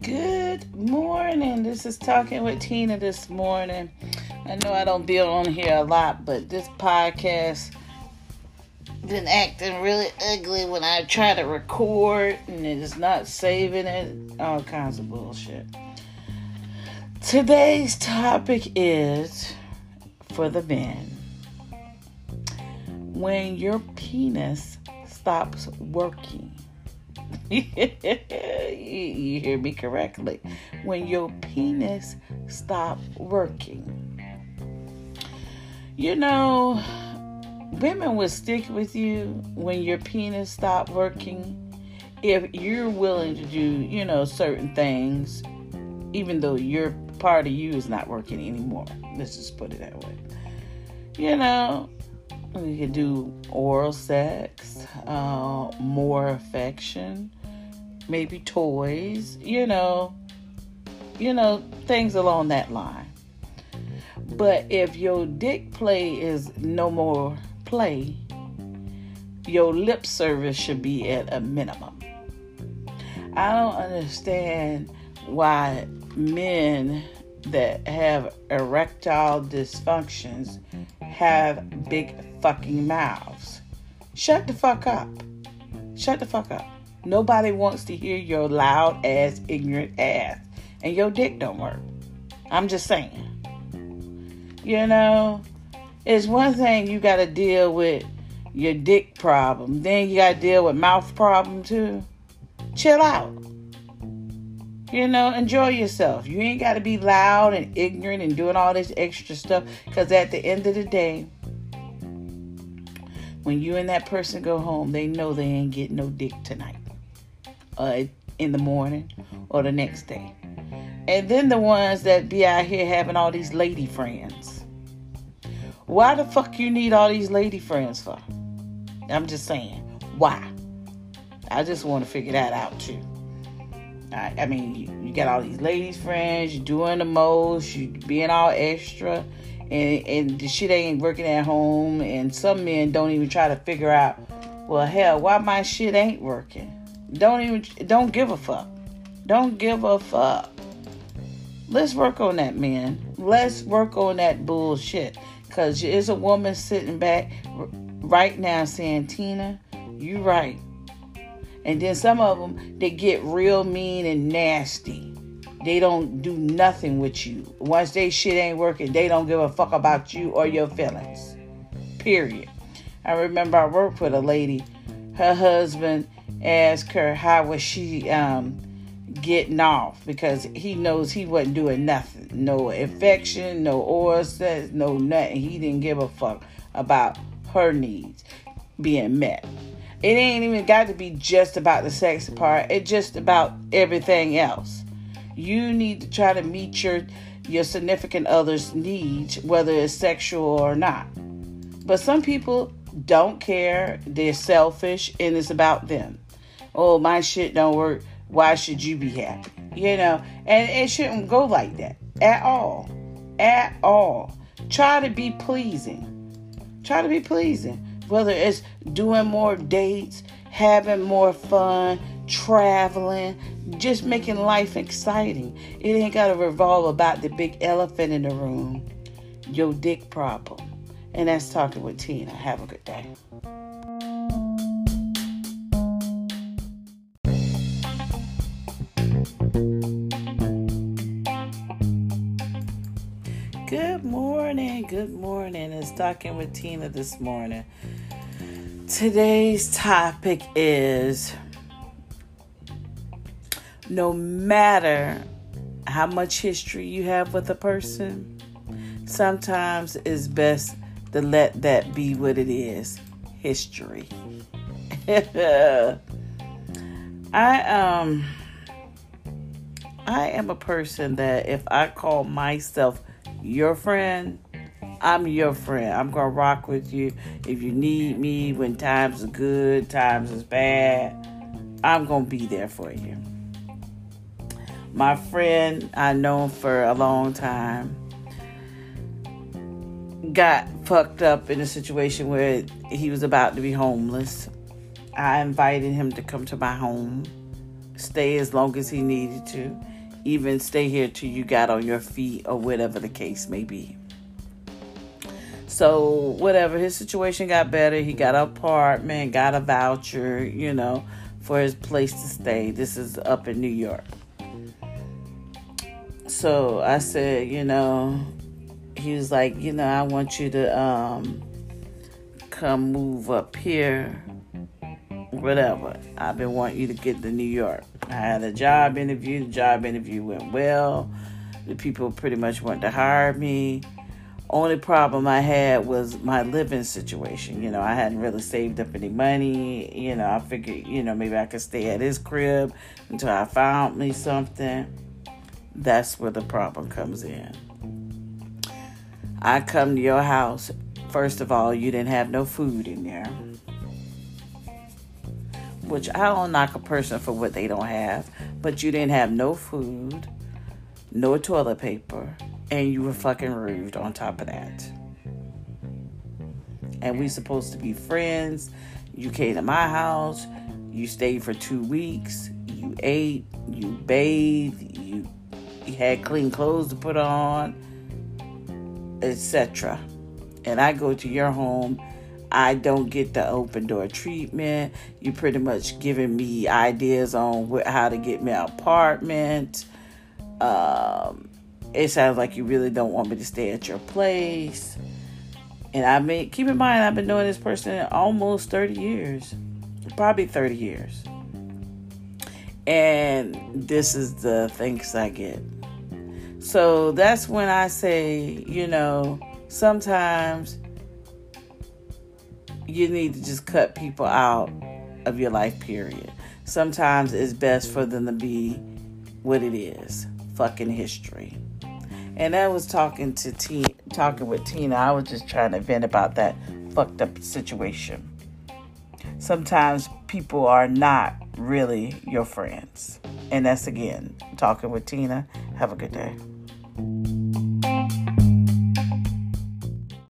Good morning. This is Talking with Tina this morning. I know I don't be on here a lot, but this podcast been acting really ugly when I try to record and it is not saving it. All kinds of bullshit. Today's topic is for the men. When your penis stops working. you hear me correctly. When your penis stop working. You know, women will stick with you when your penis stop working if you're willing to do, you know, certain things, even though your part of you is not working anymore. Let's just put it that way. You know, we can do oral sex, uh, more affection, maybe toys, you know, you know, things along that line. But if your dick play is no more play, your lip service should be at a minimum. I don't understand why men that have erectile dysfunctions have big fucking mouths. Shut the fuck up. Shut the fuck up. Nobody wants to hear your loud ass, ignorant ass. And your dick don't work. I'm just saying. You know, it's one thing you got to deal with your dick problem. Then you got to deal with mouth problem too. Chill out. You know, enjoy yourself. You ain't got to be loud and ignorant and doing all this extra stuff. Because at the end of the day, when you and that person go home, they know they ain't getting no dick tonight, uh, in the morning, or the next day. And then the ones that be out here having all these lady friends. Why the fuck you need all these lady friends for? I'm just saying. Why? I just want to figure that out too. I, I mean, you, you, got all these ladies friends, You're doing the most, you being all extra, and, and the shit ain't working at home. And some men don't even try to figure out, well, hell, why my shit ain't working. Don't even, don't give a fuck. Don't give a fuck. Let's work on that, man. Let's work on that bullshit. Because there's a woman sitting back right now saying, Tina, you right. And then some of them, they get real mean and nasty. They don't do nothing with you. Once they shit ain't working, they don't give a fuck about you or your feelings. Period. I remember I worked with a lady. Her husband asked her how was she um, getting off because he knows he wasn't doing nothing. No infection, no sex, no nothing. He didn't give a fuck about her needs being met. It ain't even got to be just about the sex part. It's just about everything else. You need to try to meet your your significant other's needs, whether it's sexual or not. But some people don't care. They're selfish and it's about them. Oh, my shit don't work why should you be happy? You know, and it shouldn't go like that at all. At all. Try to be pleasing. Try to be pleasing. Whether it's doing more dates, having more fun, traveling, just making life exciting. It ain't got to revolve about the big elephant in the room, your dick problem. And that's talking with Tina. Have a good day. Good morning. It's talking with Tina this morning. Today's topic is no matter how much history you have with a person, sometimes it's best to let that be what it is history. I um I am a person that if I call myself your friend, I'm your friend. I'm gonna rock with you. If you need me when times are good, times is bad, I'm gonna be there for you. My friend I know for a long time got fucked up in a situation where he was about to be homeless. I invited him to come to my home, stay as long as he needed to, even stay here till you got on your feet or whatever the case may be. So, whatever, his situation got better. He got an apartment, got a voucher, you know, for his place to stay. This is up in New York. So I said, you know, he was like, you know, I want you to um, come move up here, whatever. I've been wanting you to get to New York. I had a job interview. The job interview went well. The people pretty much wanted to hire me. Only problem I had was my living situation. You know, I hadn't really saved up any money. You know, I figured, you know, maybe I could stay at his crib until I found me something. That's where the problem comes in. I come to your house. First of all, you didn't have no food in there. Which I don't knock a person for what they don't have, but you didn't have no food, no toilet paper, and you were fucking rude on top of that. And we supposed to be friends. You came to my house. You stayed for two weeks. You ate. You bathed. You, you had clean clothes to put on etc. And I go to your home, I don't get the open door treatment. You pretty much giving me ideas on how to get me an apartment. Um, it sounds like you really don't want me to stay at your place. And I mean, keep in mind, I've been knowing this person almost 30 years, probably 30 years. And this is the thanks I get. So that's when I say, you know, sometimes you need to just cut people out of your life, period. Sometimes it's best for them to be what it is fucking history. And I was talking to T, talking with Tina. I was just trying to vent about that fucked up situation. Sometimes people are not really your friends. And that's again talking with Tina. Have a good day.